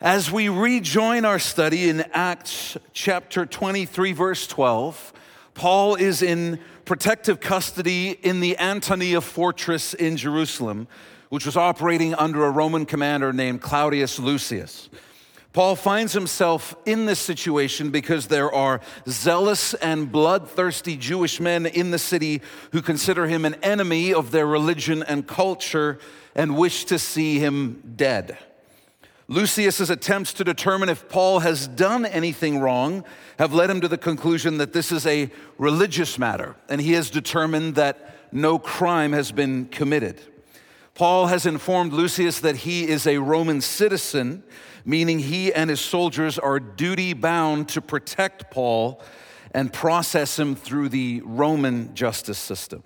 As we rejoin our study in Acts chapter 23, verse 12, Paul is in protective custody in the Antonia fortress in Jerusalem, which was operating under a Roman commander named Claudius Lysias. Paul finds himself in this situation because there are zealous and bloodthirsty Jewish men in the city who consider him an enemy of their religion and culture and wish to see him dead. Lysias's attempts to determine if Paul has done anything wrong have led him to the conclusion that this is a religious matter, and he has determined that no crime has been committed. Paul has informed Lysias that he is a Roman citizen, meaning he and his soldiers are duty bound to protect Paul and process him through the Roman justice system.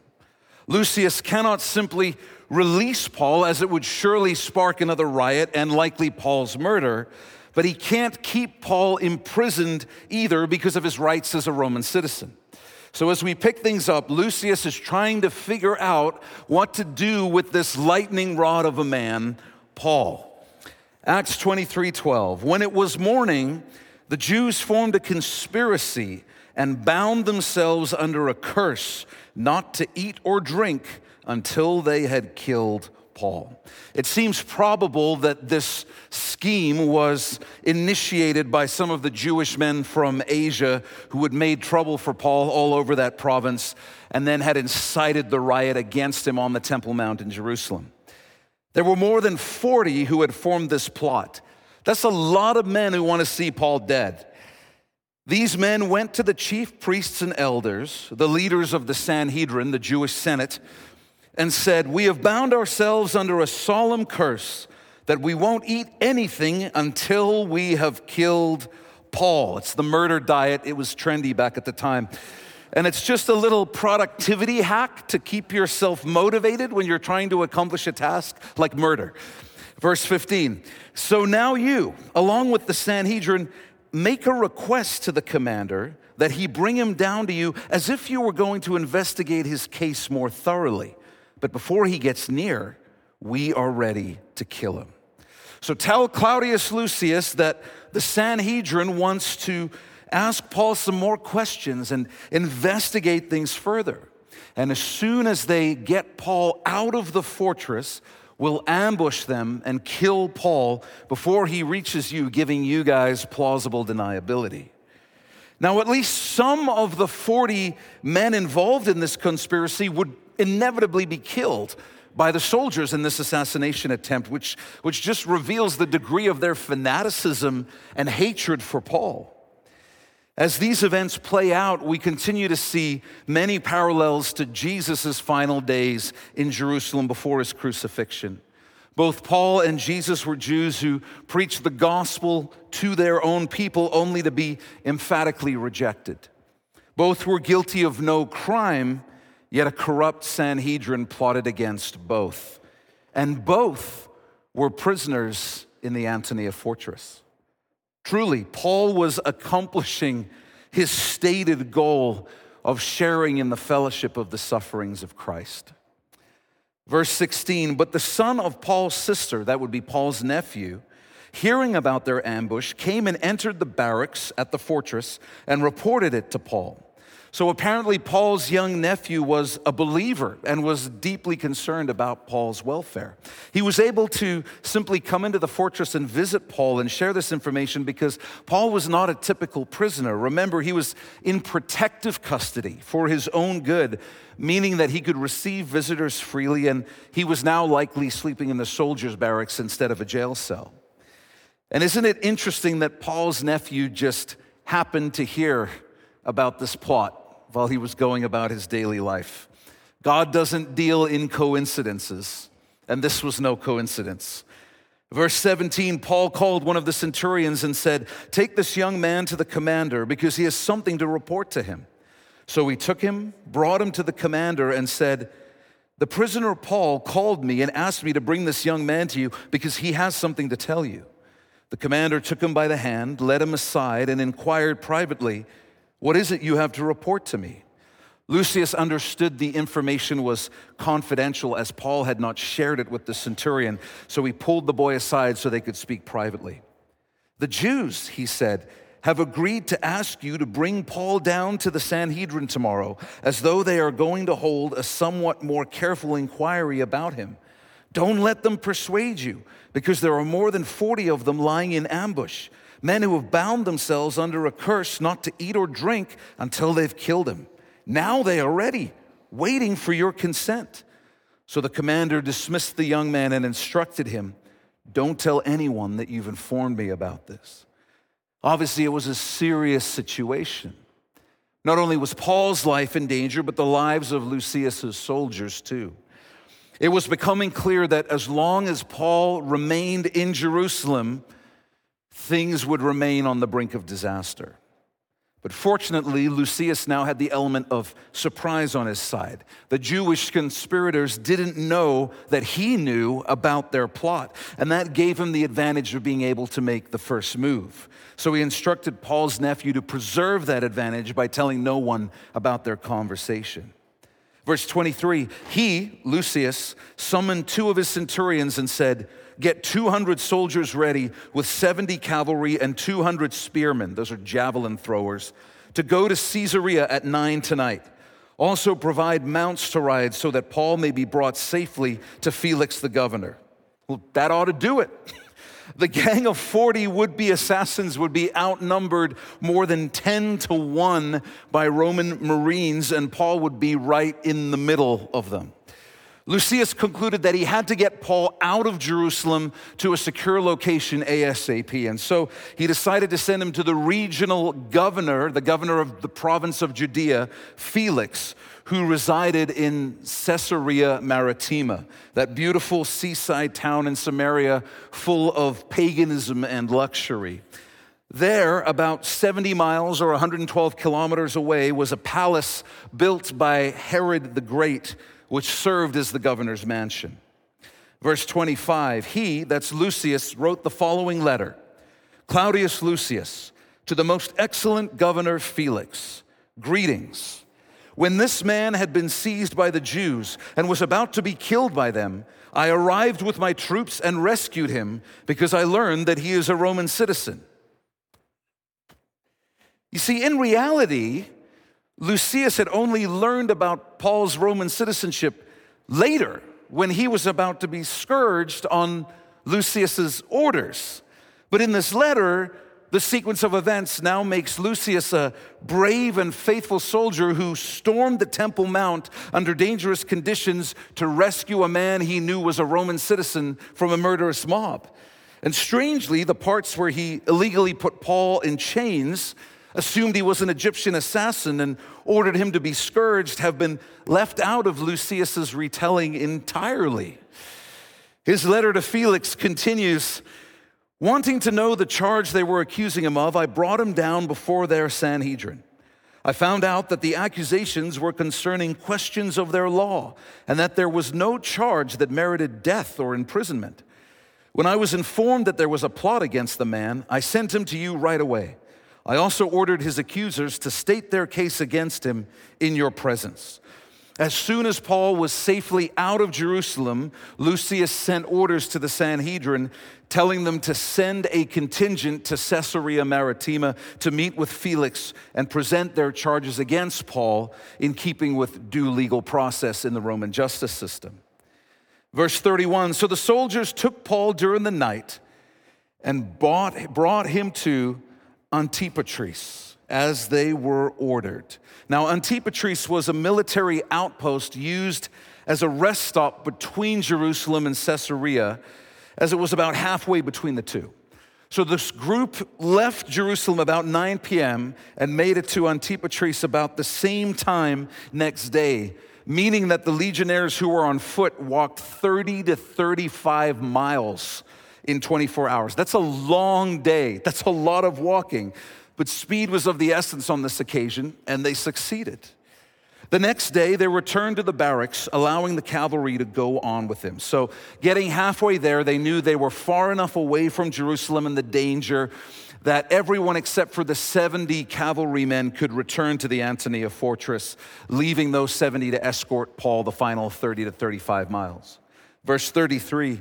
Lysias cannot simply release Paul, as it would surely spark another riot and likely Paul's murder, but he can't keep Paul imprisoned either because of his rights as a Roman citizen. So, as we pick things up, Lysias is trying to figure out what to do with this lightning rod of a man, Paul. Acts 23 12. When it was morning, the Jews formed a conspiracy and bound themselves under a curse not to eat or drink until they had killed Paul. It seems probable that this scheme was initiated by some of the Jewish men from Asia who had made trouble for Paul all over that province and then had incited the riot against him on the Temple Mount in Jerusalem. There were more than 40 who had formed this plot. That's a lot of men who want to see Paul dead. These men went to the chief priests and elders, the leaders of the Sanhedrin, the Jewish Senate, and said, We have bound ourselves under a solemn curse that we won't eat anything until we have killed Paul. It's the murder diet, it was trendy back at the time. And it's just a little productivity hack to keep yourself motivated when you're trying to accomplish a task like murder. Verse 15 So now you, along with the Sanhedrin, make a request to the commander that he bring him down to you as if you were going to investigate his case more thoroughly. But before he gets near, we are ready to kill him. So tell Claudius Lysias that the Sanhedrin wants to ask Paul some more questions and investigate things further. And as soon as they get Paul out of the fortress, will ambush them and kill Paul before he reaches you, giving you guys plausible deniability. Now, at least some of the 40 men involved in this conspiracy would inevitably be killed by the soldiers in this assassination attempt, which, which just reveals the degree of their fanaticism and hatred for Paul. As these events play out, we continue to see many parallels to Jesus' final days in Jerusalem before his crucifixion. Both Paul and Jesus were Jews who preached the gospel to their own people only to be emphatically rejected. Both were guilty of no crime, yet a corrupt Sanhedrin plotted against both. And both were prisoners in the Antonia fortress. Truly, Paul was accomplishing his stated goal of sharing in the fellowship of the sufferings of Christ. Verse 16, but the son of Paul's sister, that would be Paul's nephew, hearing about their ambush, came and entered the barracks at the fortress and reported it to Paul. So apparently, Paul's young nephew was a believer and was deeply concerned about Paul's welfare. He was able to simply come into the fortress and visit Paul and share this information because Paul was not a typical prisoner. Remember, he was in protective custody for his own good, meaning that he could receive visitors freely, and he was now likely sleeping in the soldiers' barracks instead of a jail cell. And isn't it interesting that Paul's nephew just happened to hear about this plot while he was going about his daily life. God doesn't deal in coincidences, and this was no coincidence. Verse 17, Paul called one of the centurions and said, Take this young man to the commander because he has something to report to him. So he took him, brought him to the commander, and said, The prisoner Paul called me and asked me to bring this young man to you because he has something to tell you. The commander took him by the hand, led him aside, and inquired privately, what is it you have to report to me? Lysias understood the information was confidential as Paul had not shared it with the centurion, so he pulled the boy aside so they could speak privately. The Jews, he said, have agreed to ask you to bring Paul down to the Sanhedrin tomorrow, as though they are going to hold a somewhat more careful inquiry about him. Don't let them persuade you, because there are more than 40 of them lying in ambush, men who have bound themselves under a curse not to eat or drink until they've killed him. Now they are ready, waiting for your consent. So the commander dismissed the young man and instructed him Don't tell anyone that you've informed me about this. Obviously, it was a serious situation. Not only was Paul's life in danger, but the lives of Lysias's soldiers too. It was becoming clear that as long as Paul remained in Jerusalem, things would remain on the brink of disaster. But fortunately, Lysias now had the element of surprise on his side. The Jewish conspirators didn't know that he knew about their plot, and that gave him the advantage of being able to make the first move. So he instructed Paul's nephew to preserve that advantage by telling no one about their conversation. Verse 23 He, Lysias, summoned two of his centurions and said, Get 200 soldiers ready with 70 cavalry and 200 spearmen, those are javelin throwers, to go to Caesarea at nine tonight. Also provide mounts to ride so that Paul may be brought safely to Felix the governor. Well, that ought to do it. The gang of 40 would be assassins would be outnumbered more than 10 to 1 by Roman Marines, and Paul would be right in the middle of them. Lysias concluded that he had to get Paul out of Jerusalem to a secure location ASAP. And so he decided to send him to the regional governor, the governor of the province of Judea, Felix, who resided in Caesarea Maritima, that beautiful seaside town in Samaria full of paganism and luxury. There, about 70 miles or 112 kilometers away, was a palace built by Herod the Great which served as the governor's mansion. Verse 25, he, that's Lysias, wrote the following letter Claudius Lysias, to the most excellent governor Felix, greetings. When this man had been seized by the Jews and was about to be killed by them, I arrived with my troops and rescued him because I learned that he is a Roman citizen. You see, in reality, Lysias had only learned about Paul's Roman citizenship later when he was about to be scourged on Lysias's orders. But in this letter, the sequence of events now makes Lysias a brave and faithful soldier who stormed the Temple Mount under dangerous conditions to rescue a man he knew was a Roman citizen from a murderous mob. And strangely, the parts where he illegally put Paul in chains assumed he was an Egyptian assassin and ordered him to be scourged have been left out of Lysias's retelling entirely. His letter to Felix continues Wanting to know the charge they were accusing him of, I brought him down before their Sanhedrin. I found out that the accusations were concerning questions of their law and that there was no charge that merited death or imprisonment. When I was informed that there was a plot against the man, I sent him to you right away. I also ordered his accusers to state their case against him in your presence. As soon as Paul was safely out of Jerusalem, Lysias sent orders to the Sanhedrin telling them to send a contingent to Caesarea Maritima to meet with Felix and present their charges against Paul in keeping with due legal process in the Roman justice system. Verse 31 So the soldiers took Paul during the night and brought, brought him to Antipatris as they were ordered. Now, Antipatris was a military outpost used as a rest stop between Jerusalem and Caesarea, as it was about halfway between the two. So this group left Jerusalem about 9 p.m. and made it to Antipatris about the same time next day, meaning that the legionnaires who were on foot walked 30 to 35 miles in 24 hours. That's a long day, that's a lot of walking. But speed was of the essence on this occasion, and they succeeded. The next day, they returned to the barracks, allowing the cavalry to go on with them. So, getting halfway there, they knew they were far enough away from Jerusalem and the danger that everyone except for the 70 cavalrymen could return to the Antonia fortress, leaving those 70 to escort Paul the final 30 to 35 miles. Verse 33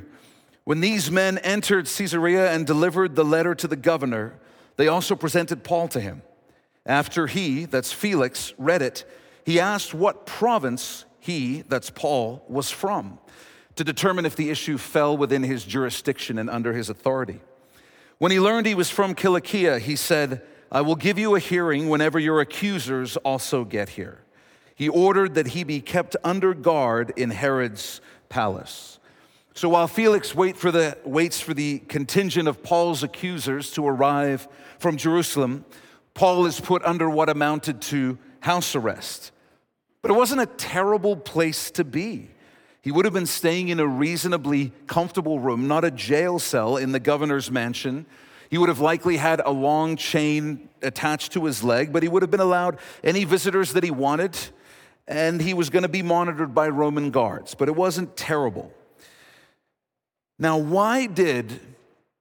When these men entered Caesarea and delivered the letter to the governor, they also presented Paul to him. After he, that's Felix, read it, he asked what province he, that's Paul, was from to determine if the issue fell within his jurisdiction and under his authority. When he learned he was from Cilicia, he said, I will give you a hearing whenever your accusers also get here. He ordered that he be kept under guard in Herod's palace. So while Felix wait for the, waits for the contingent of Paul's accusers to arrive from Jerusalem, Paul is put under what amounted to house arrest. But it wasn't a terrible place to be. He would have been staying in a reasonably comfortable room, not a jail cell in the governor's mansion. He would have likely had a long chain attached to his leg, but he would have been allowed any visitors that he wanted, and he was going to be monitored by Roman guards. But it wasn't terrible. Now, why did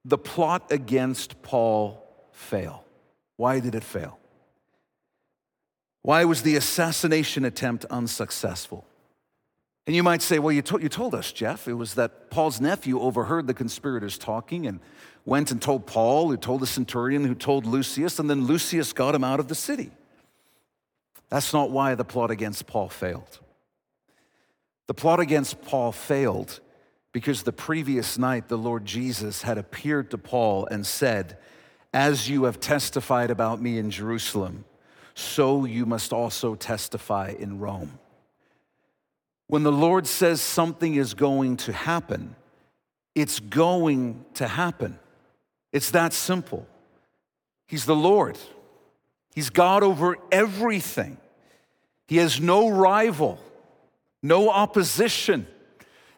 the plot against Paul fail? Why did it fail? Why was the assassination attempt unsuccessful? And you might say, well, you, to- you told us, Jeff. It was that Paul's nephew overheard the conspirators talking and went and told Paul, who told the centurion, who told Lysias, and then Lysias got him out of the city. That's not why the plot against Paul failed. The plot against Paul failed because the previous night the Lord Jesus had appeared to Paul and said, As you have testified about me in Jerusalem, so you must also testify in Rome. When the Lord says something is going to happen, it's going to happen. It's that simple. He's the Lord, He's God over everything. He has no rival, no opposition,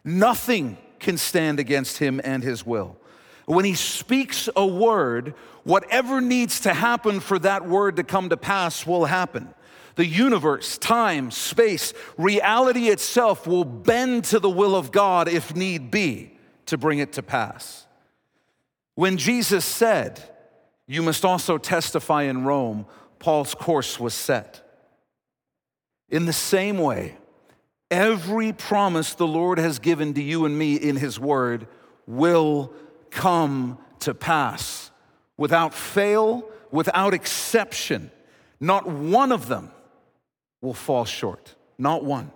nothing can stand against him and his will. When he speaks a word, whatever needs to happen for that word to come to pass will happen. The universe, time, space, reality itself will bend to the will of God if need be to bring it to pass. When Jesus said, You must also testify in Rome, Paul's course was set. In the same way, every promise the Lord has given to you and me in His Word will come to pass without fail, without exception. Not one of them will fall short. Not one.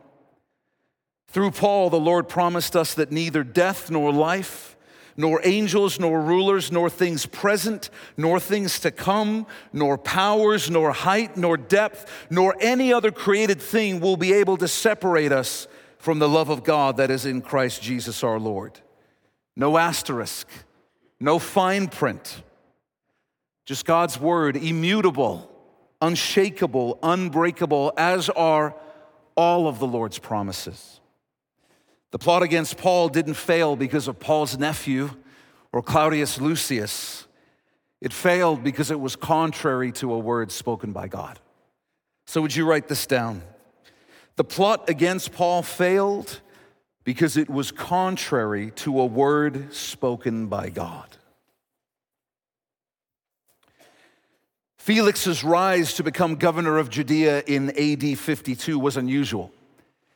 Through Paul, the Lord promised us that neither death nor life, nor angels, nor rulers, nor things present, nor things to come, nor powers, nor height, nor depth, nor any other created thing will be able to separate us from the love of God that is in Christ Jesus our Lord. No asterisk, no fine print, just God's word, immutable, unshakable, unbreakable, as are all of the Lord's promises. The plot against Paul didn't fail because of Paul's nephew or Claudius Lysias. It failed because it was contrary to a word spoken by God. So, would you write this down? The plot against Paul failed because it was contrary to a word spoken by God. Felix's rise to become governor of Judea in AD 52 was unusual.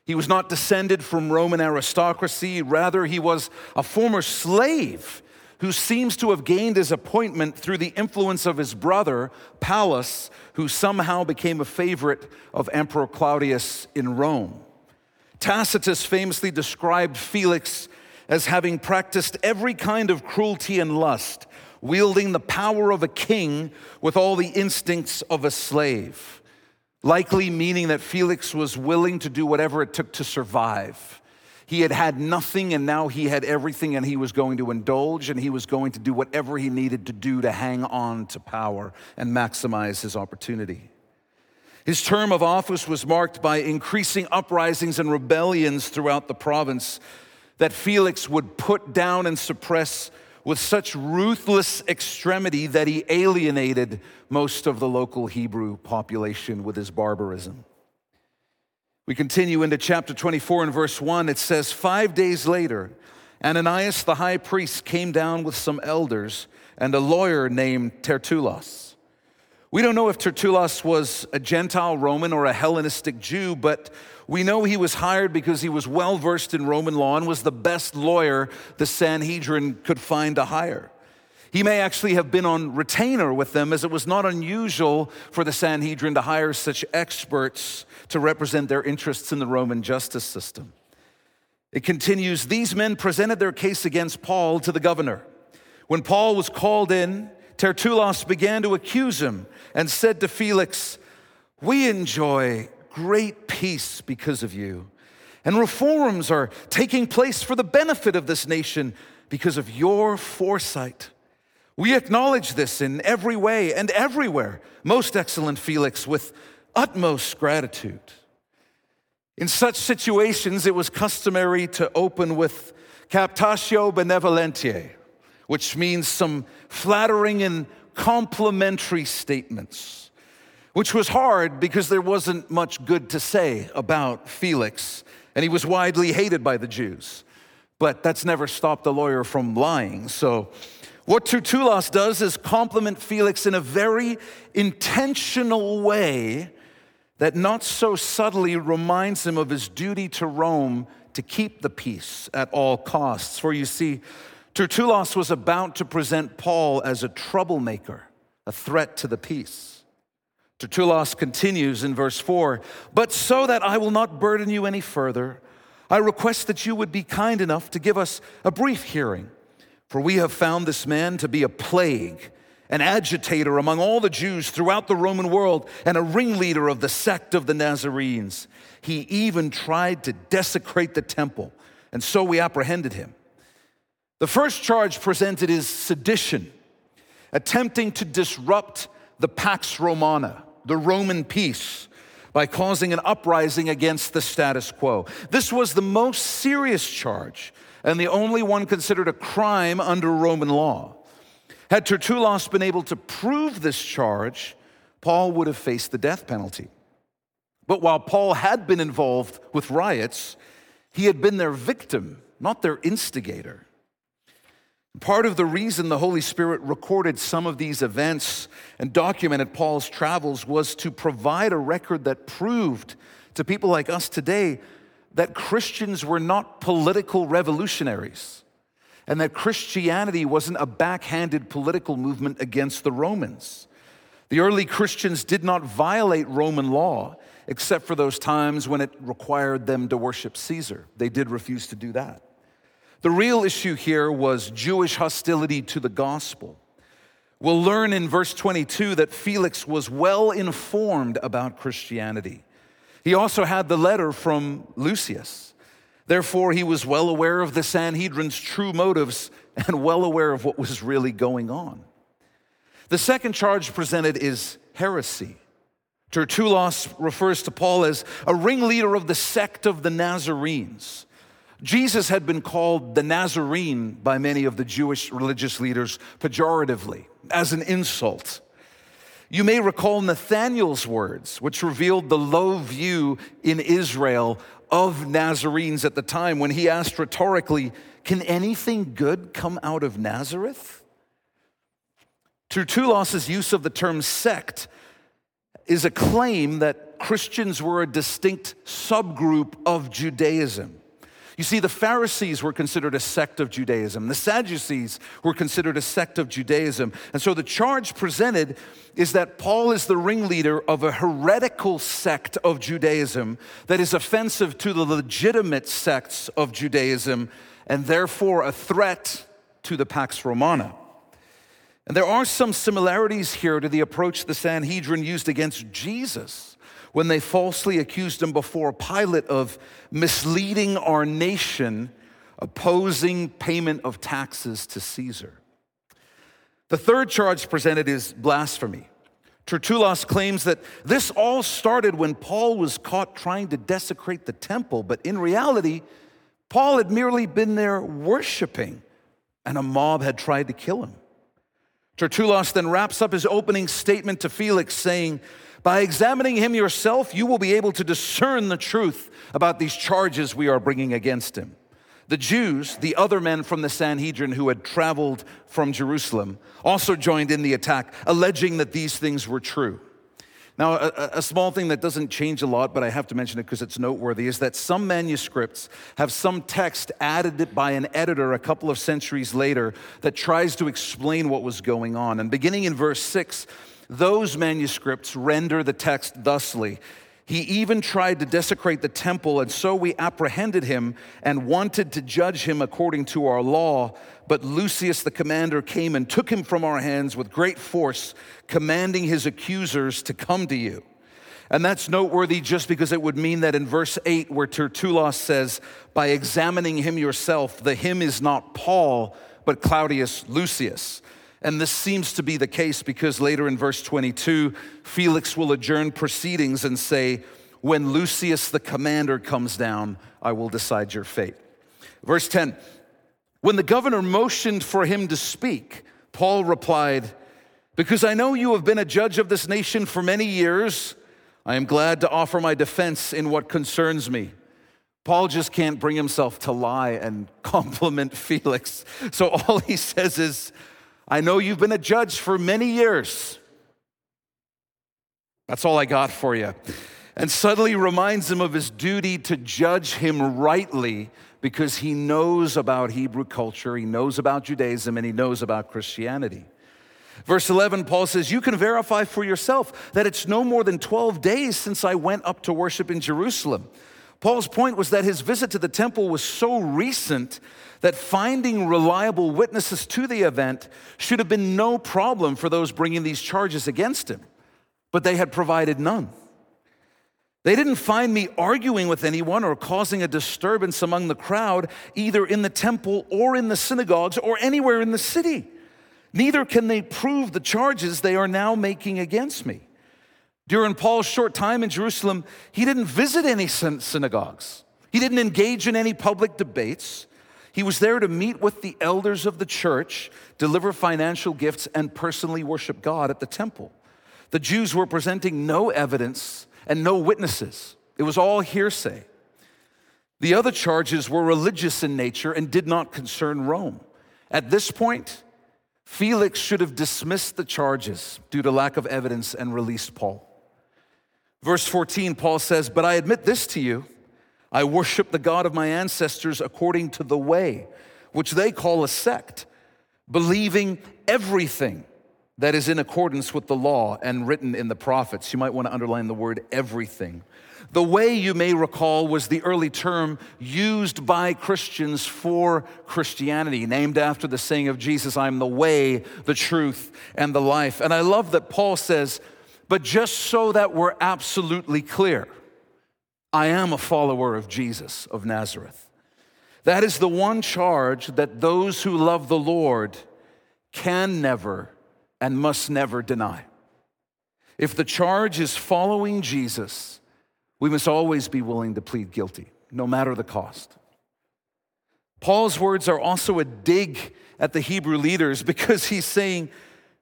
He was not descended from Roman aristocracy, rather, he was a former slave who seems to have gained his appointment through the influence of his brother, Pallas, who somehow became a favorite of Emperor Claudius in Rome. Tacitus famously described Felix as having practiced every kind of cruelty and lust, wielding the power of a king with all the instincts of a slave likely meaning that Felix was willing to do whatever it took to survive. He had had nothing and now he had everything, and he was going to indulge and he was going to do whatever he needed to do to hang on to power and maximize his opportunity. His term of office was marked by increasing uprisings and rebellions throughout the province that Felix would put down and suppress with such ruthless extremity that he alienated most of the local Hebrew population with his barbarism. We continue into chapter 24 and verse 1. It says, Five days later, Ananias the high priest came down with some elders and a lawyer named Tertullus. We don't know if Tertullus was a Gentile Roman or a Hellenistic Jew, but we know he was hired because he was well versed in Roman law and was the best lawyer the Sanhedrin could find to hire. He may actually have been on retainer with them, as it was not unusual for the Sanhedrin to hire such experts to represent their interests in the Roman justice system. It continues These men presented their case against Paul to the governor. When Paul was called in, Tertullus began to accuse him and said to Felix, We enjoy great peace because of you, and reforms are taking place for the benefit of this nation because of your foresight. We acknowledge this in every way and everywhere, most excellent Felix, with utmost gratitude. In such situations, it was customary to open with captatio benevolentiae, which means some flattering and complimentary statements, which was hard because there wasn't much good to say about Felix, and he was widely hated by the Jews. But that's never stopped the lawyer from lying. So, what Tertullus does is compliment Felix in a very intentional way that not so subtly reminds him of his duty to Rome to keep the peace at all costs. For you see, Tertullus was about to present Paul as a troublemaker, a threat to the peace. Tertullus continues in verse 4 But so that I will not burden you any further, I request that you would be kind enough to give us a brief hearing. For we have found this man to be a plague, an agitator among all the Jews throughout the Roman world, and a ringleader of the sect of the Nazarenes. He even tried to desecrate the temple, and so we apprehended him. The first charge presented is sedition, attempting to disrupt the Pax Romana, the Roman peace, by causing an uprising against the status quo. This was the most serious charge and the only one considered a crime under Roman law. Had Tertullus been able to prove this charge, Paul would have faced the death penalty. But while Paul had been involved with riots, he had been their victim, not their instigator. Part of the reason the Holy Spirit recorded some of these events and documented Paul's travels was to provide a record that proved to people like us today that Christians were not political revolutionaries and that Christianity wasn't a backhanded political movement against the Romans. The early Christians did not violate Roman law except for those times when it required them to worship Caesar. They did refuse to do that. The real issue here was Jewish hostility to the gospel. We'll learn in verse 22 that Felix was well informed about Christianity. He also had the letter from Lysias. Therefore, he was well aware of the Sanhedrin's true motives and well aware of what was really going on. The second charge presented is heresy. Tertullus refers to Paul as a ringleader of the sect of the Nazarenes. Jesus had been called the Nazarene by many of the Jewish religious leaders pejoratively, as an insult. You may recall Nathanael's words, which revealed the low view in Israel of Nazarenes at the time when he asked rhetorically, Can anything good come out of Nazareth? Tertullus's use of the term sect is a claim that Christians were a distinct subgroup of Judaism. You see, the Pharisees were considered a sect of Judaism. The Sadducees were considered a sect of Judaism. And so the charge presented is that Paul is the ringleader of a heretical sect of Judaism that is offensive to the legitimate sects of Judaism and therefore a threat to the Pax Romana. And there are some similarities here to the approach the Sanhedrin used against Jesus when they falsely accused him before Pilate of misleading our nation, opposing payment of taxes to Caesar. The third charge presented is blasphemy. Tertullus claims that this all started when Paul was caught trying to desecrate the temple, but in reality, Paul had merely been there worshiping, and a mob had tried to kill him. Tertullus then wraps up his opening statement to Felix saying, by examining him yourself, you will be able to discern the truth about these charges we are bringing against him. The Jews, the other men from the Sanhedrin who had traveled from Jerusalem, also joined in the attack, alleging that these things were true. Now, a, a, small thing that doesn't change a lot, but I have to mention it because it's noteworthy, is that some manuscripts have some text added by an editor a couple of centuries later that tries to explain what was going on. And beginning in verse 6, those manuscripts render the text thusly he even tried to desecrate the temple, and so we apprehended him and wanted to judge him according to our law. But Lysias the commander came and took him from our hands with great force, commanding his accusers to come to you. And that's noteworthy just because it would mean that in verse 8, where Tertullus says, By examining him yourself, the him is not Paul, but Claudius Lysias. And this seems to be the case because later in verse 22, Felix will adjourn proceedings and say, When Lysias the commander comes down, I will decide your fate. Verse 10 When the governor motioned for him to speak, Paul replied, Because I know you have been a judge of this nation for many years, I am glad to offer my defense in what concerns me. Paul just can't bring himself to lie and compliment Felix. So all he says is, I know you've been a judge for many years. That's all I got for you. And suddenly reminds him of his duty to judge him rightly because he knows about Hebrew culture, he knows about Judaism, and he knows about Christianity. Verse 11, Paul says, You can verify for yourself that it's no more than 12 days since I went up to worship in Jerusalem. Paul's point was that his visit to the temple was so recent that finding reliable witnesses to the event should have been no problem for those bringing these charges against him, but they had provided none. They didn't find me arguing with anyone or causing a disturbance among the crowd, either in the temple or in the synagogues or anywhere in the city. Neither can they prove the charges they are now making against me. During Paul's short time in Jerusalem, he didn't visit any synagogues. He didn't engage in any public debates. He was there to meet with the elders of the church, deliver financial gifts, and personally worship God at the temple. The Jews were presenting no evidence and no witnesses, it was all hearsay. The other charges were religious in nature and did not concern Rome. At this point, Felix should have dismissed the charges due to lack of evidence and released Paul. Verse 14, Paul says, But I admit this to you I worship the God of my ancestors according to the way, which they call a sect, believing everything that is in accordance with the law and written in the prophets. You might want to underline the word everything. The way, you may recall, was the early term used by Christians for Christianity, named after the saying of Jesus, I'm the way, the truth, and the life. And I love that Paul says, but just so that we're absolutely clear, I am a follower of Jesus of Nazareth. That is the one charge that those who love the Lord can never and must never deny. If the charge is following Jesus, we must always be willing to plead guilty, no matter the cost. Paul's words are also a dig at the Hebrew leaders because he's saying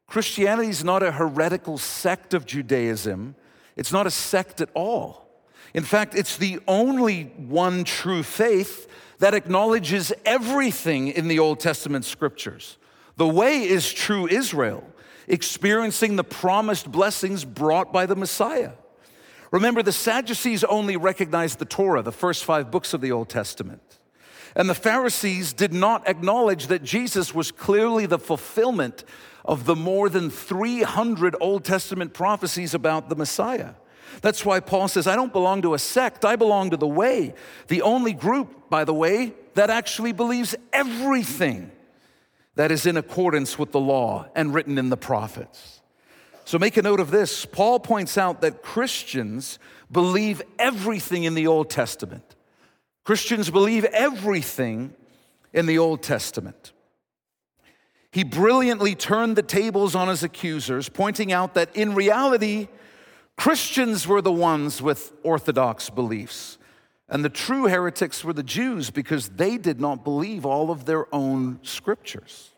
Christianity is not a heretical sect of Judaism, it's not a sect at all. In fact, it's the only one true faith that acknowledges everything in the Old Testament scriptures. The way is true Israel, experiencing the promised blessings brought by the Messiah. Remember, the Sadducees only recognized the Torah, the first five books of the Old Testament. And the Pharisees did not acknowledge that Jesus was clearly the fulfillment of the more than 300 Old Testament prophecies about the Messiah. That's why Paul says, I don't belong to a sect, I belong to the way. The only group, by the way, that actually believes everything that is in accordance with the law and written in the prophets. So make a note of this. Paul points out that Christians believe everything in the Old Testament. Christians believe everything in the Old Testament. He brilliantly turned the tables on his accusers, pointing out that in reality, Christians were the ones with orthodox beliefs, and the true heretics were the Jews because they did not believe all of their own scriptures.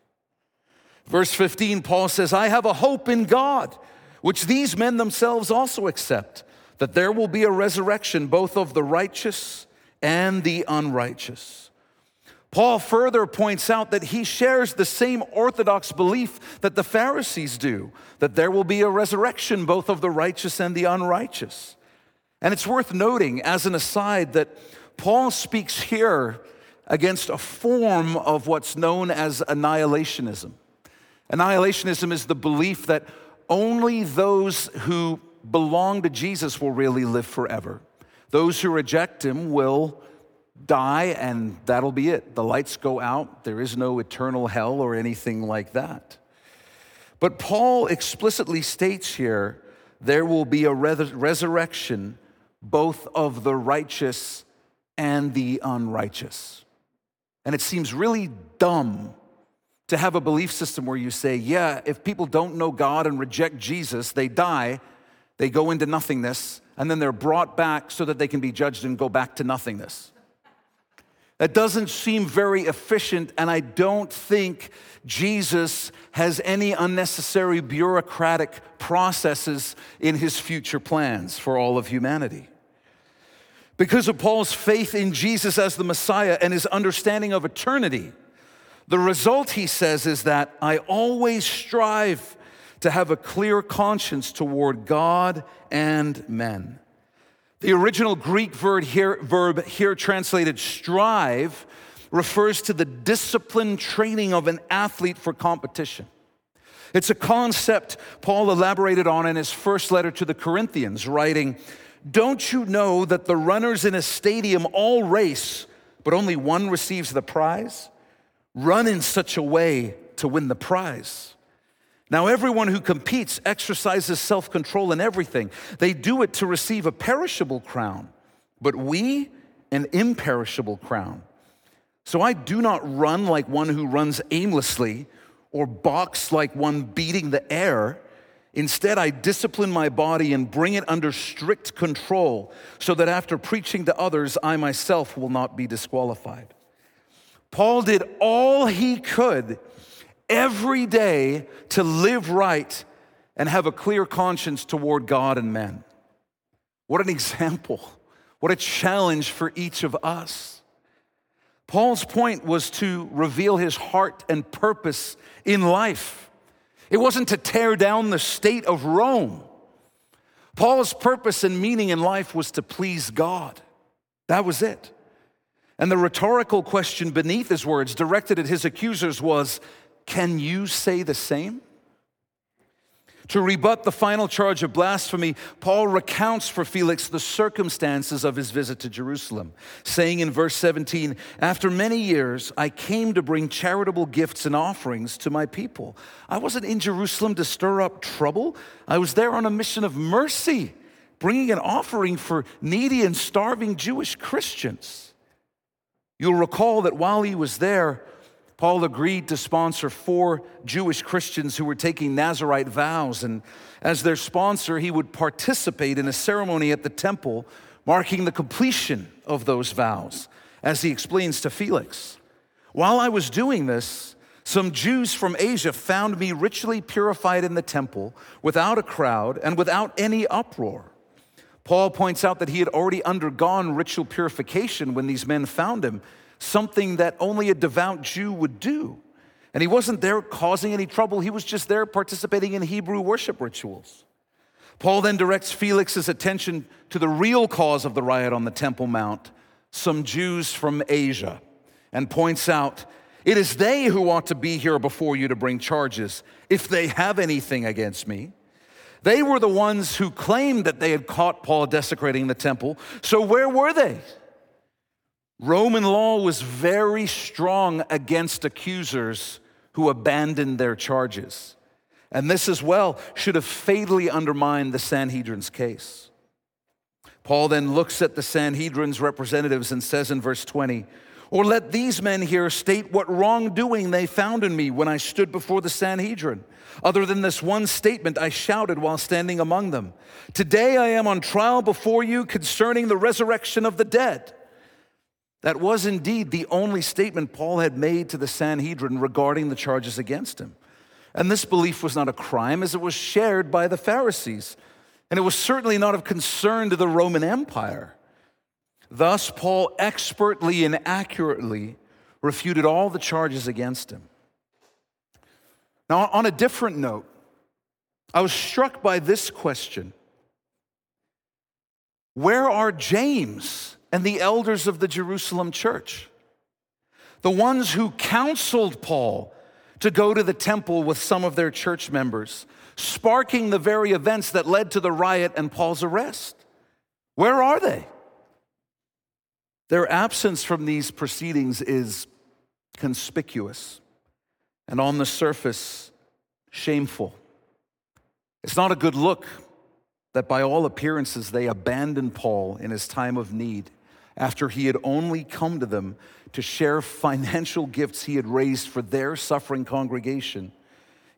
Verse 15, Paul says, I have a hope in God, which these men themselves also accept, that there will be a resurrection both of the righteous and the unrighteous. Paul further points out that he shares the same orthodox belief that the Pharisees do that there will be a resurrection both of the righteous and the unrighteous. And it's worth noting, as an aside, that Paul speaks here against a form of what's known as annihilationism. Annihilationism is the belief that only those who belong to Jesus will really live forever. Those who reject him will die, and that'll be it. The lights go out. There is no eternal hell or anything like that. But Paul explicitly states here there will be a resurrection both of the righteous and the unrighteous. And it seems really dumb to have a belief system where you say, yeah, if people don't know God and reject Jesus, they die, they go into nothingness, and then they're brought back so that they can be judged and go back to nothingness. That doesn't seem very efficient, and I don't think Jesus has any unnecessary bureaucratic processes in his future plans for all of humanity. Because of Paul's faith in Jesus as the Messiah and his understanding of eternity, the result, he says, is that I always strive to have a clear conscience toward God and men. The original Greek verb here, verb here translated strive refers to the disciplined training of an athlete for competition. It's a concept Paul elaborated on in his first letter to the Corinthians, writing, don't you know that the runners in a stadium all race, but only one receives the prize? Run in such a way to win the prize. Now, everyone who competes exercises self control in everything. They do it to receive a perishable crown, but we, an imperishable crown. So I do not run like one who runs aimlessly or box like one beating the air. Instead, I discipline my body and bring it under strict control so that after preaching to others, I myself will not be disqualified. Paul did all he could every day to live right and have a clear conscience toward God and men. What an example. What a challenge for each of us. Paul's point was to reveal his heart and purpose in life. It wasn't to tear down the state of Rome. Paul's purpose and meaning in life was to please God. That was it. And the rhetorical question beneath his words, directed at his accusers, was Can you say the same? To rebut the final charge of blasphemy, Paul recounts for Felix the circumstances of his visit to Jerusalem, saying in verse 17, After many years, I came to bring charitable gifts and offerings to my people. I wasn't in Jerusalem to stir up trouble, I was there on a mission of mercy, bringing an offering for needy and starving Jewish Christians. You'll recall that while he was there, Paul agreed to sponsor four Jewish Christians who were taking Nazarite vows. And as their sponsor, he would participate in a ceremony at the temple marking the completion of those vows, as he explains to Felix. While I was doing this, some Jews from Asia found me ritually purified in the temple without a crowd and without any uproar. Paul points out that he had already undergone ritual purification when these men found him something that only a devout Jew would do. And he wasn't there causing any trouble, he was just there participating in Hebrew worship rituals. Paul then directs Felix's attention to the real cause of the riot on the Temple Mount some Jews from Asia and points out it is they who ought to be here before you to bring charges if they have anything against me. They were the ones who claimed that they had caught Paul desecrating the temple. So where were they? Roman law was very strong against accusers who abandoned their charges. And this as well should have fatally undermined the Sanhedrin's case. Paul then looks at the Sanhedrin's representatives and says in verse 20, Or let these men here state what wrongdoing they found in me when I stood before the Sanhedrin. Other than this one statement, I shouted while standing among them Today I am on trial before you concerning the resurrection of the dead. That was indeed the only statement Paul had made to the Sanhedrin regarding the charges against him. And this belief was not a crime as it was shared by the Pharisees. And it was certainly not of concern to the Roman Empire. Thus, Paul expertly and accurately refuted all the charges against him. Now, on a different note, I was struck by this question Where are James and the elders of the Jerusalem church? The ones who counseled Paul to go to the temple with some of their church members, sparking the very events that led to the riot and Paul's arrest. Where are they? Their absence from these proceedings is conspicuous and on the surface, shameful. It's not a good look that by all appearances they abandoned Paul in his time of need after he had only come to them to share financial gifts he had raised for their suffering congregation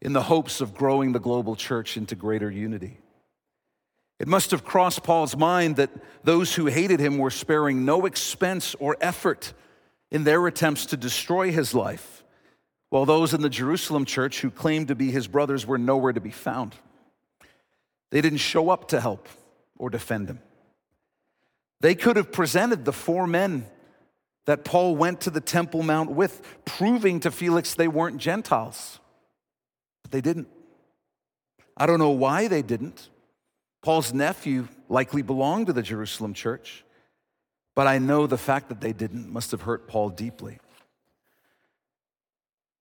in the hopes of growing the global church into greater unity. It must have crossed Paul's mind that those who hated him were sparing no expense or effort in their attempts to destroy his life, while those in the Jerusalem church who claimed to be his brothers were nowhere to be found. They didn't show up to help or defend him. They could have presented the four men that Paul went to the Temple Mount with, proving to Felix they weren't Gentiles. But they didn't. I don't know why they didn't. Paul's nephew likely belonged to the Jerusalem church, but I know the fact that they didn't must have hurt Paul deeply.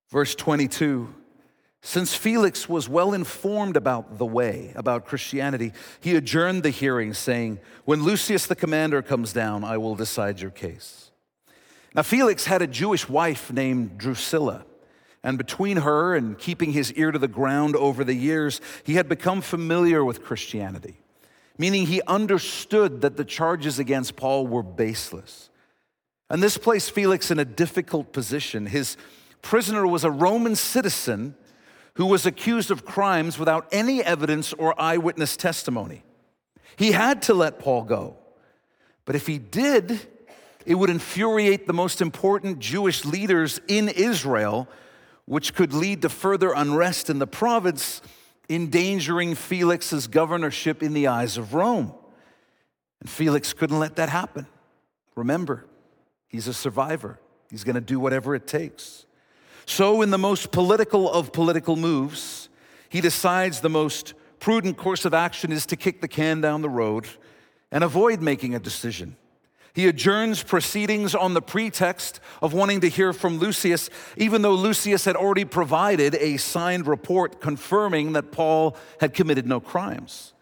Verse 22 Since Felix was well informed about the way, about Christianity, he adjourned the hearing, saying, When Lysias the commander comes down, I will decide your case. Now, Felix had a Jewish wife named Drusilla. And between her and keeping his ear to the ground over the years, he had become familiar with Christianity, meaning he understood that the charges against Paul were baseless. And this placed Felix in a difficult position. His prisoner was a Roman citizen who was accused of crimes without any evidence or eyewitness testimony. He had to let Paul go. But if he did, it would infuriate the most important Jewish leaders in Israel which could lead to further unrest in the province, endangering Felix's governorship in the eyes of Rome. And Felix couldn't let that happen. Remember, he's a survivor, he's going to do whatever it takes. So, in the most political of political moves, he decides the most prudent course of action is to kick the can down the road and avoid making a decision. He adjourns proceedings on the pretext of wanting to hear from Lysias, even though Lysias had already provided a signed report confirming that Paul had committed no crimes.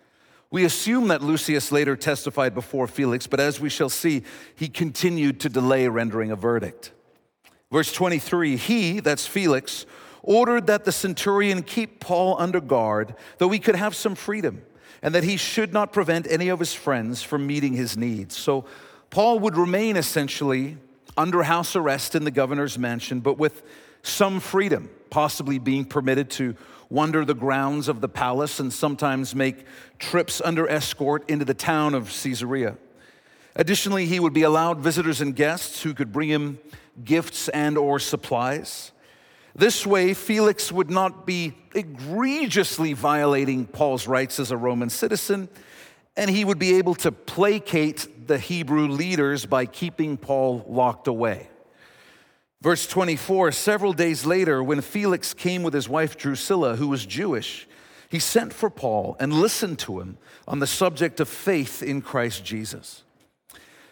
We assume that Lysias later testified before Felix, but as we shall see, he continued to delay rendering a verdict. Verse 23 He, that's Felix, ordered that the centurion keep Paul under guard, though he could have some freedom, and that he should not prevent any of his friends from meeting his needs. So Paul would remain essentially under house arrest in the governor's mansion, but with some freedom, possibly being permitted to wander the grounds of the palace and sometimes make trips under escort into the town of Caesarea. Additionally, he would be allowed visitors and guests who could bring him gifts and or supplies. This way, Felix would not be egregiously violating Paul's rights as a Roman citizen, and he would be able to placate the Hebrew leaders by keeping Paul locked away. Verse 24 Several days later, when Felix came with his wife Drusilla, who was Jewish, he sent for Paul and listened to him on the subject of faith in Christ Jesus.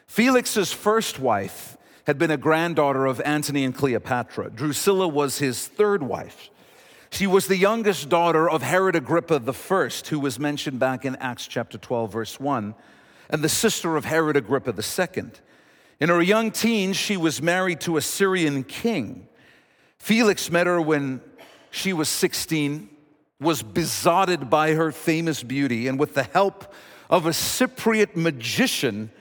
Felix's first wife had been a granddaughter of Antony and Cleopatra. Drusilla was his third wife. She was the youngest daughter of Herod Agrippa I, who was mentioned back in Acts chapter 12, verse 1, and the sister of Herod Agrippa II. In her young teens, she was married to a Syrian king. Felix met her when she was 16, was besotted by her famous beauty, and with the help of a Cypriot magician,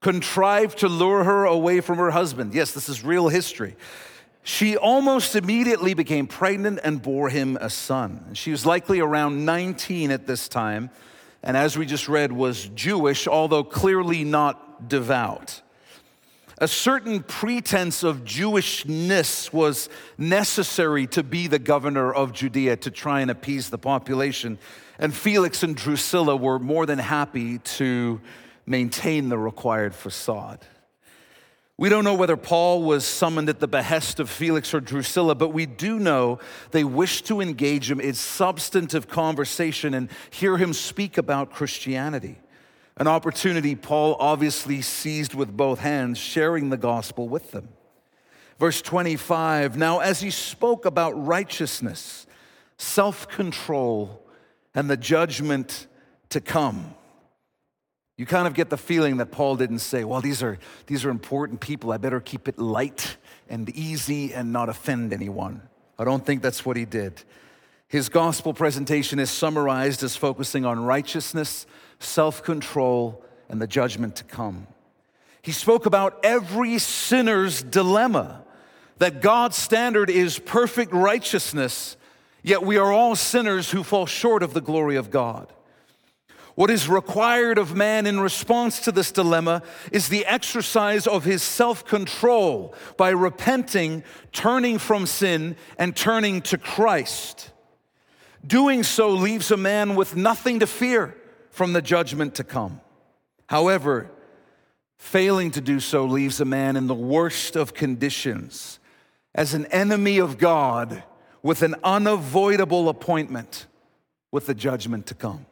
contrived to lure her away from her husband. Yes, this is real history. She almost immediately became pregnant and bore him a son. She was likely around 19 at this time, and as we just read, was Jewish, although clearly not devout. A certain pretense of Jewishness was necessary to be the governor of Judea to try and appease the population. And Felix and Drusilla were more than happy to maintain the required facade. We don't know whether Paul was summoned at the behest of Felix or Drusilla, but we do know they wished to engage him in substantive conversation and hear him speak about Christianity. An opportunity Paul obviously seized with both hands, sharing the gospel with them. Verse 25 Now, as he spoke about righteousness, self control, and the judgment to come, you kind of get the feeling that Paul didn't say, well, these are, these are important people. I better keep it light and easy and not offend anyone. I don't think that's what he did. His gospel presentation is summarized as focusing on righteousness, self control, and the judgment to come. He spoke about every sinner's dilemma that God's standard is perfect righteousness, yet we are all sinners who fall short of the glory of God. What is required of man in response to this dilemma is the exercise of his self control by repenting, turning from sin, and turning to Christ. Doing so leaves a man with nothing to fear from the judgment to come. However, failing to do so leaves a man in the worst of conditions as an enemy of God with an unavoidable appointment with the judgment to come.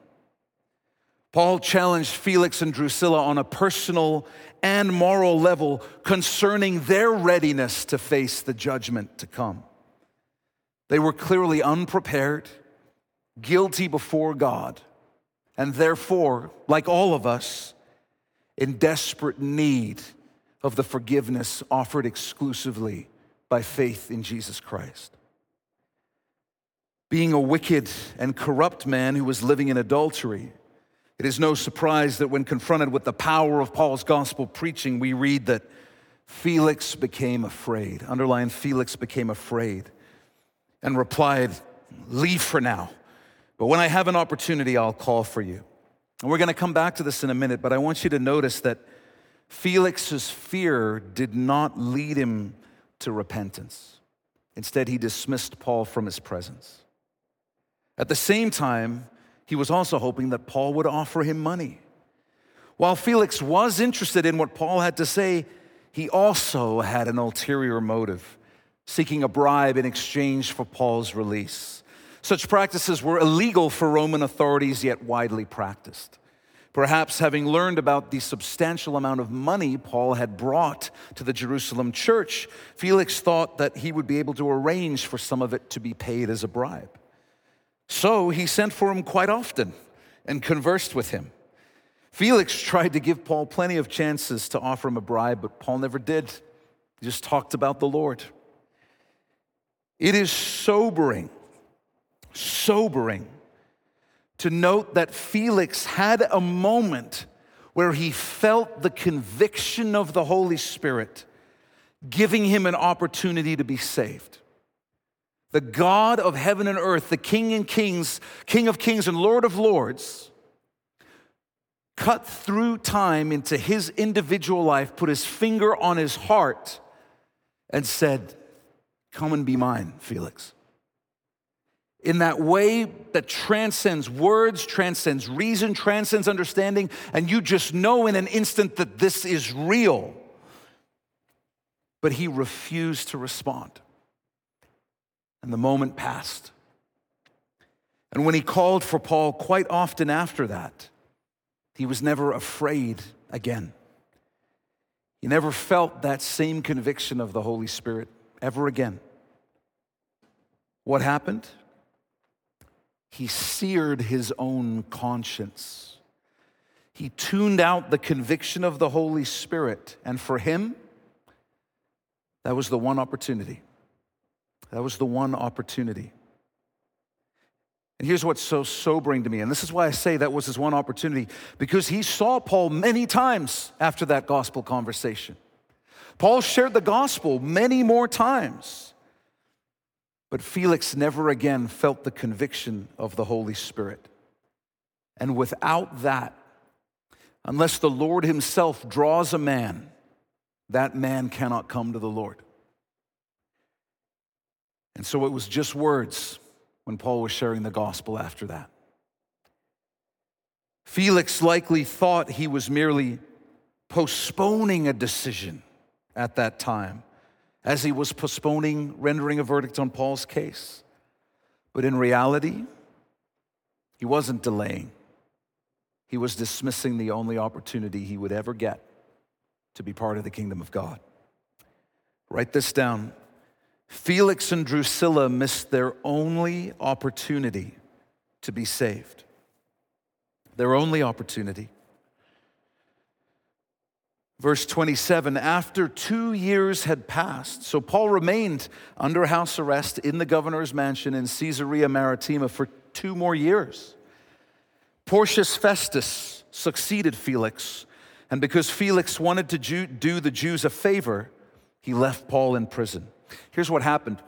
Paul challenged Felix and Drusilla on a personal and moral level concerning their readiness to face the judgment to come. They were clearly unprepared, guilty before God, and therefore, like all of us, in desperate need of the forgiveness offered exclusively by faith in Jesus Christ. Being a wicked and corrupt man who was living in adultery, it is no surprise that when confronted with the power of Paul's gospel preaching, we read that Felix became afraid. Underline, Felix became afraid and replied, Leave for now. But when I have an opportunity, I'll call for you. And we're going to come back to this in a minute, but I want you to notice that Felix's fear did not lead him to repentance. Instead, he dismissed Paul from his presence. At the same time, he was also hoping that Paul would offer him money. While Felix was interested in what Paul had to say, he also had an ulterior motive, seeking a bribe in exchange for Paul's release. Such practices were illegal for Roman authorities, yet widely practiced. Perhaps having learned about the substantial amount of money Paul had brought to the Jerusalem church, Felix thought that he would be able to arrange for some of it to be paid as a bribe. So he sent for him quite often and conversed with him. Felix tried to give Paul plenty of chances to offer him a bribe, but Paul never did. He just talked about the Lord. It is sobering, sobering to note that Felix had a moment where he felt the conviction of the Holy Spirit giving him an opportunity to be saved the God of heaven and earth, the King and Kings, King of Kings and Lord of Lords, cut through time into his individual life, put his finger on his heart, and said, Come and be mine, Felix. In that way that transcends words, transcends reason, transcends understanding, and you just know in an instant that this is real. But he refused to respond. And the moment passed. And when he called for Paul quite often after that, he was never afraid again. He never felt that same conviction of the Holy Spirit ever again. What happened? He seared his own conscience. He tuned out the conviction of the Holy Spirit. And for him, that was the one opportunity. That was the one opportunity. And here's what's so sobering to me, and this is why I say that was his one opportunity, because he saw Paul many times after that gospel conversation. Paul shared the gospel many more times. But Felix never again felt the conviction of the Holy Spirit. And without that, unless the Lord Himself draws a man, that man cannot come to the Lord. And so it was just words when Paul was sharing the gospel after that. Felix likely thought he was merely postponing a decision at that time as he was postponing rendering a verdict on Paul's case. But in reality, he wasn't delaying. He was dismissing the only opportunity he would ever get to be part of the kingdom of God. Write this down. Felix and Drusilla missed their only opportunity to be saved. Their only opportunity. Verse 27 After two years had passed, so Paul remained under house arrest in the governor's mansion in Caesarea Maritima for two more years. Porcius Festus succeeded Felix, and because Felix wanted to do the Jews a favor, he left Paul in prison. Here's what happened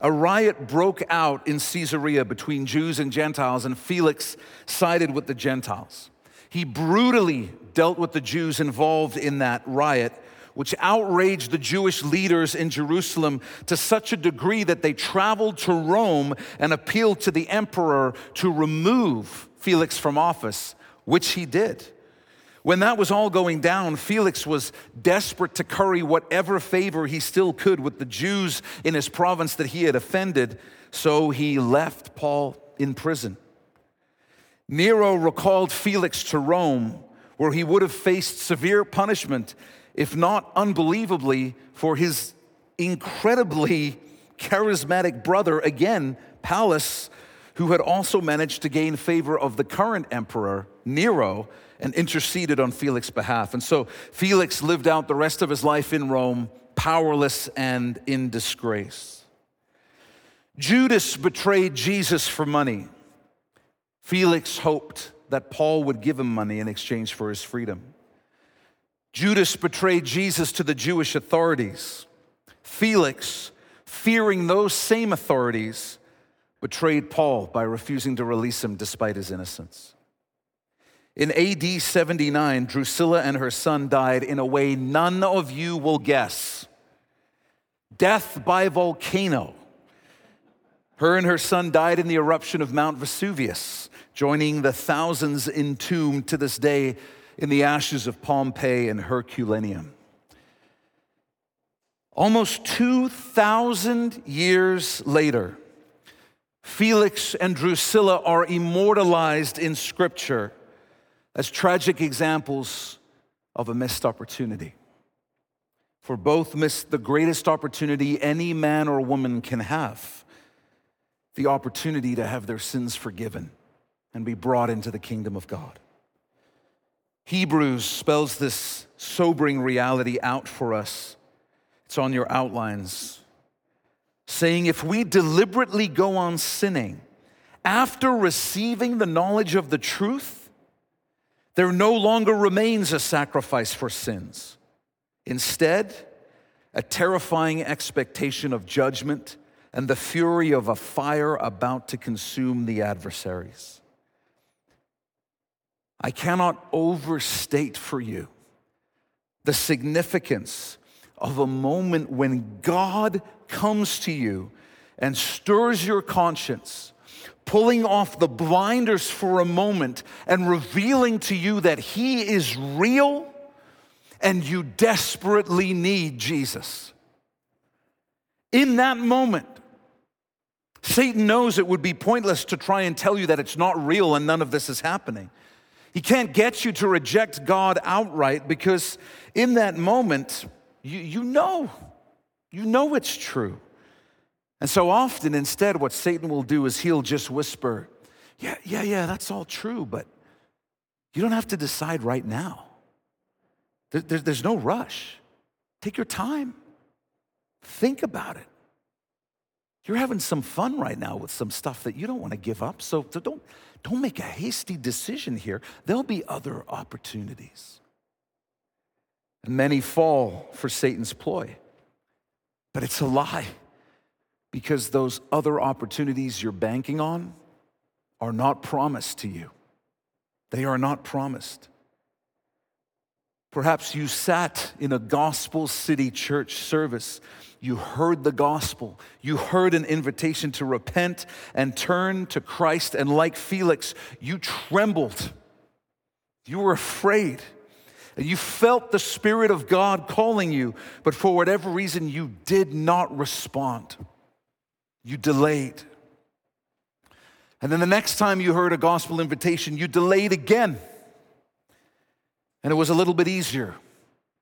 a riot broke out in Caesarea between Jews and Gentiles, and Felix sided with the Gentiles. He brutally dealt with the Jews involved in that riot, which outraged the Jewish leaders in Jerusalem to such a degree that they traveled to Rome and appealed to the emperor to remove Felix from office, which he did. When that was all going down, Felix was desperate to curry whatever favor he still could with the Jews in his province that he had offended, so he left Paul in prison. Nero recalled Felix to Rome, where he would have faced severe punishment, if not unbelievably, for his incredibly charismatic brother, again, Pallas, who had also managed to gain favor of the current emperor, Nero, and interceded on Felix's behalf. And so Felix lived out the rest of his life in Rome, powerless and in disgrace. Judas betrayed Jesus for money. Felix hoped that Paul would give him money in exchange for his freedom. Judas betrayed Jesus to the Jewish authorities. Felix, fearing those same authorities, betrayed Paul by refusing to release him despite his innocence. In AD 79, Drusilla and her son died in a way none of you will guess death by volcano. Her and her son died in the eruption of Mount Vesuvius joining the thousands entombed to this day in the ashes of Pompeii and Herculaneum. Almost 2,000 years later, Felix and Drusilla are immortalized in Scripture as tragic examples of a missed opportunity. For both missed the greatest opportunity any man or woman can have the opportunity to have their sins forgiven and be brought into the kingdom of God. Hebrews spells this sobering reality out for us. It's on your outlines, saying, If we deliberately go on sinning after receiving the knowledge of the truth, there no longer remains a sacrifice for sins. Instead, a terrifying expectation of judgment and the fury of a fire about to consume the adversaries. I cannot overstate for you the significance of a moment when God comes to you and stirs your conscience, pulling off the blinders for a moment and revealing to you that He is real and you desperately need Jesus. In that moment, Satan knows it would be pointless to try and tell you that it's not real and none of this is happening. He can't get you to reject God outright because in that moment, you, you know, you know it's true. And so often, instead, what Satan will do is he'll just whisper, Yeah, yeah, yeah, that's all true, but you don't have to decide right now. There, there, there's no rush. Take your time, think about it. You're having some fun right now with some stuff that you don't want to give up, so, don't, don't make a hasty decision here. There'll be other opportunities. And many fall for Satan's ploy. But it's a lie because those other opportunities you're banking on are not promised to you. They are not promised. Perhaps you sat in a gospel city church service you heard the gospel. You heard an invitation to repent and turn to Christ. And like Felix, you trembled. You were afraid. and you felt the Spirit of God calling you, but for whatever reason you did not respond. You delayed. And then the next time you heard a gospel invitation, you delayed again. And it was a little bit easier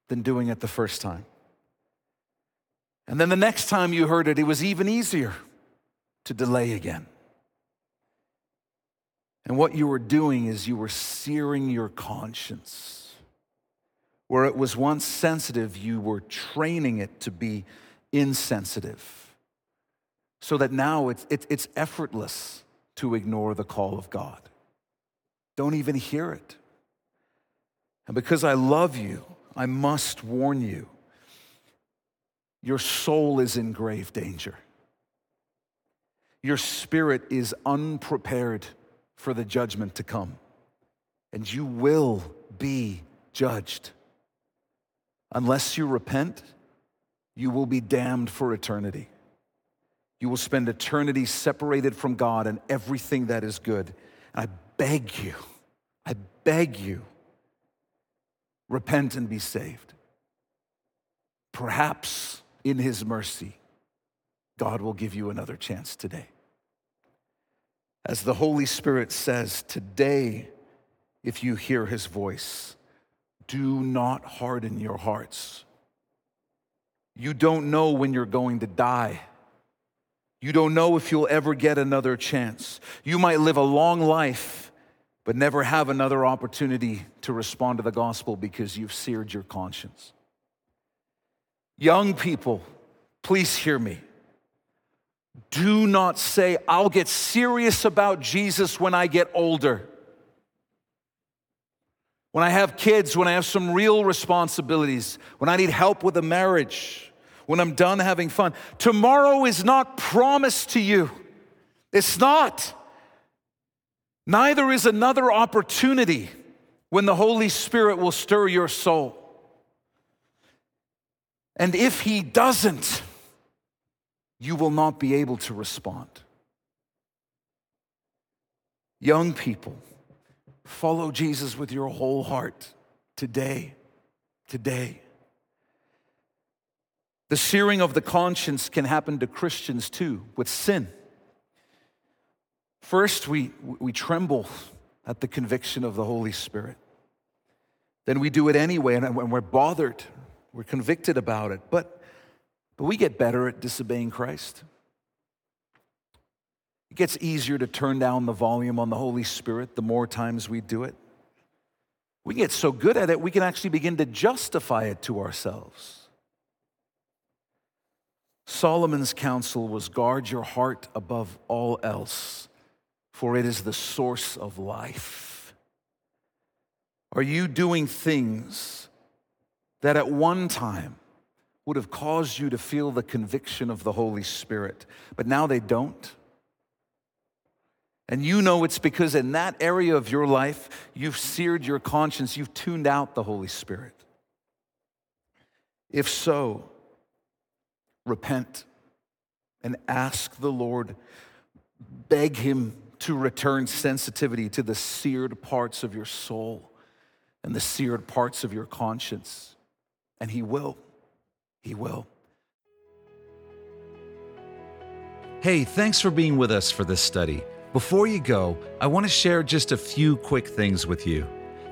than doing it the first time. And then the next time you heard it, it was even easier to delay again. And what you were doing is you were searing your conscience. Where it was once sensitive, you were training it to be insensitive. So that now it's, it's effortless to ignore the call of God. Don't even hear it. And because I love you, I must warn you your soul is in grave danger. Your spirit is unprepared for the judgment to come, and you will be judged. Unless you repent, you will be damned for eternity. You will spend eternity separated from God and everything that is good. And I beg you, I beg you, repent and be saved. Perhaps in His mercy, God will give you another chance today. As the Holy Spirit says, today, if you hear his voice, do not harden your hearts. You don't know when you're going to die. You don't know if you'll ever get another chance. You might live a long life, but never have another opportunity to respond to the gospel because you've seared your conscience. Young people, please hear me. Do not say, I'll get serious about Jesus when I get older. When I have kids, when I have some real responsibilities, when I need help with a marriage, when I'm done having fun. Tomorrow is not promised to you. It's not. Neither is another opportunity when the Holy Spirit will stir your soul. And if He doesn't, you will not be able to respond. Young people, follow Jesus with your whole heart today. Today. The searing of the conscience can happen to Christians too with sin. First, we, we tremble at the conviction of the Holy Spirit. Then we do it anyway, and when we're bothered, we're convicted about it. But but we get better at disobeying Christ. It gets easier to turn down the volume on the Holy Spirit the more times we do it. We get so good at it, we can actually begin to justify it to ourselves. Solomon's counsel was guard your heart above all else, for it is the source of life. Are you doing things that at one time would have caused you to feel the conviction of the Holy Spirit, but now they don't. And you know it's because in that area of your life, you've seared your conscience, you've tuned out the Holy Spirit. If so, repent and ask the Lord, beg Him to return sensitivity to the seared parts of your soul and the seared parts of your conscience, and He will. He will. Hey, thanks for being with us for this study. Before you go, I want to share just a few quick things with you.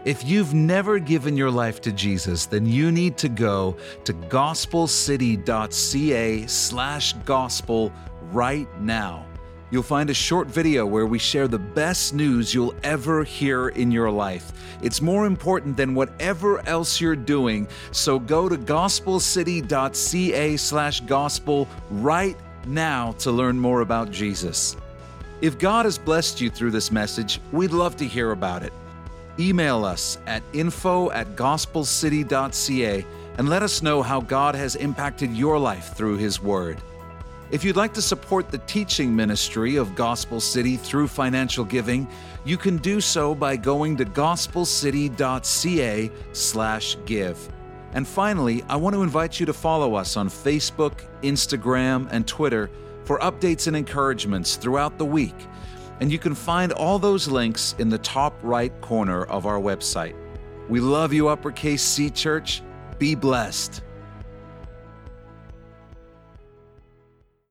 If you've never given your life to Jesus, then you need to go to gospelcity.ca slash gospel right now you'll find a short video where we share the best news you'll ever hear in your life. It's more important than whatever else you're doing, so go to gospelcity.ca slash gospel right now to learn more about Jesus. If God has blessed you through this message, we'd love to hear about it. Email us at info at gospelcity.ca and let us know how God has impacted your life through His Word. If you'd like to support the teaching ministry of Gospel City through financial giving, you can do so by going to gospelcity.ca/give. And finally, I want to invite you to follow us on Facebook, Instagram, and Twitter for updates and encouragements throughout the week. And you can find all those links in the top right corner of our website. We love you, Uppercase C Church. Be blessed.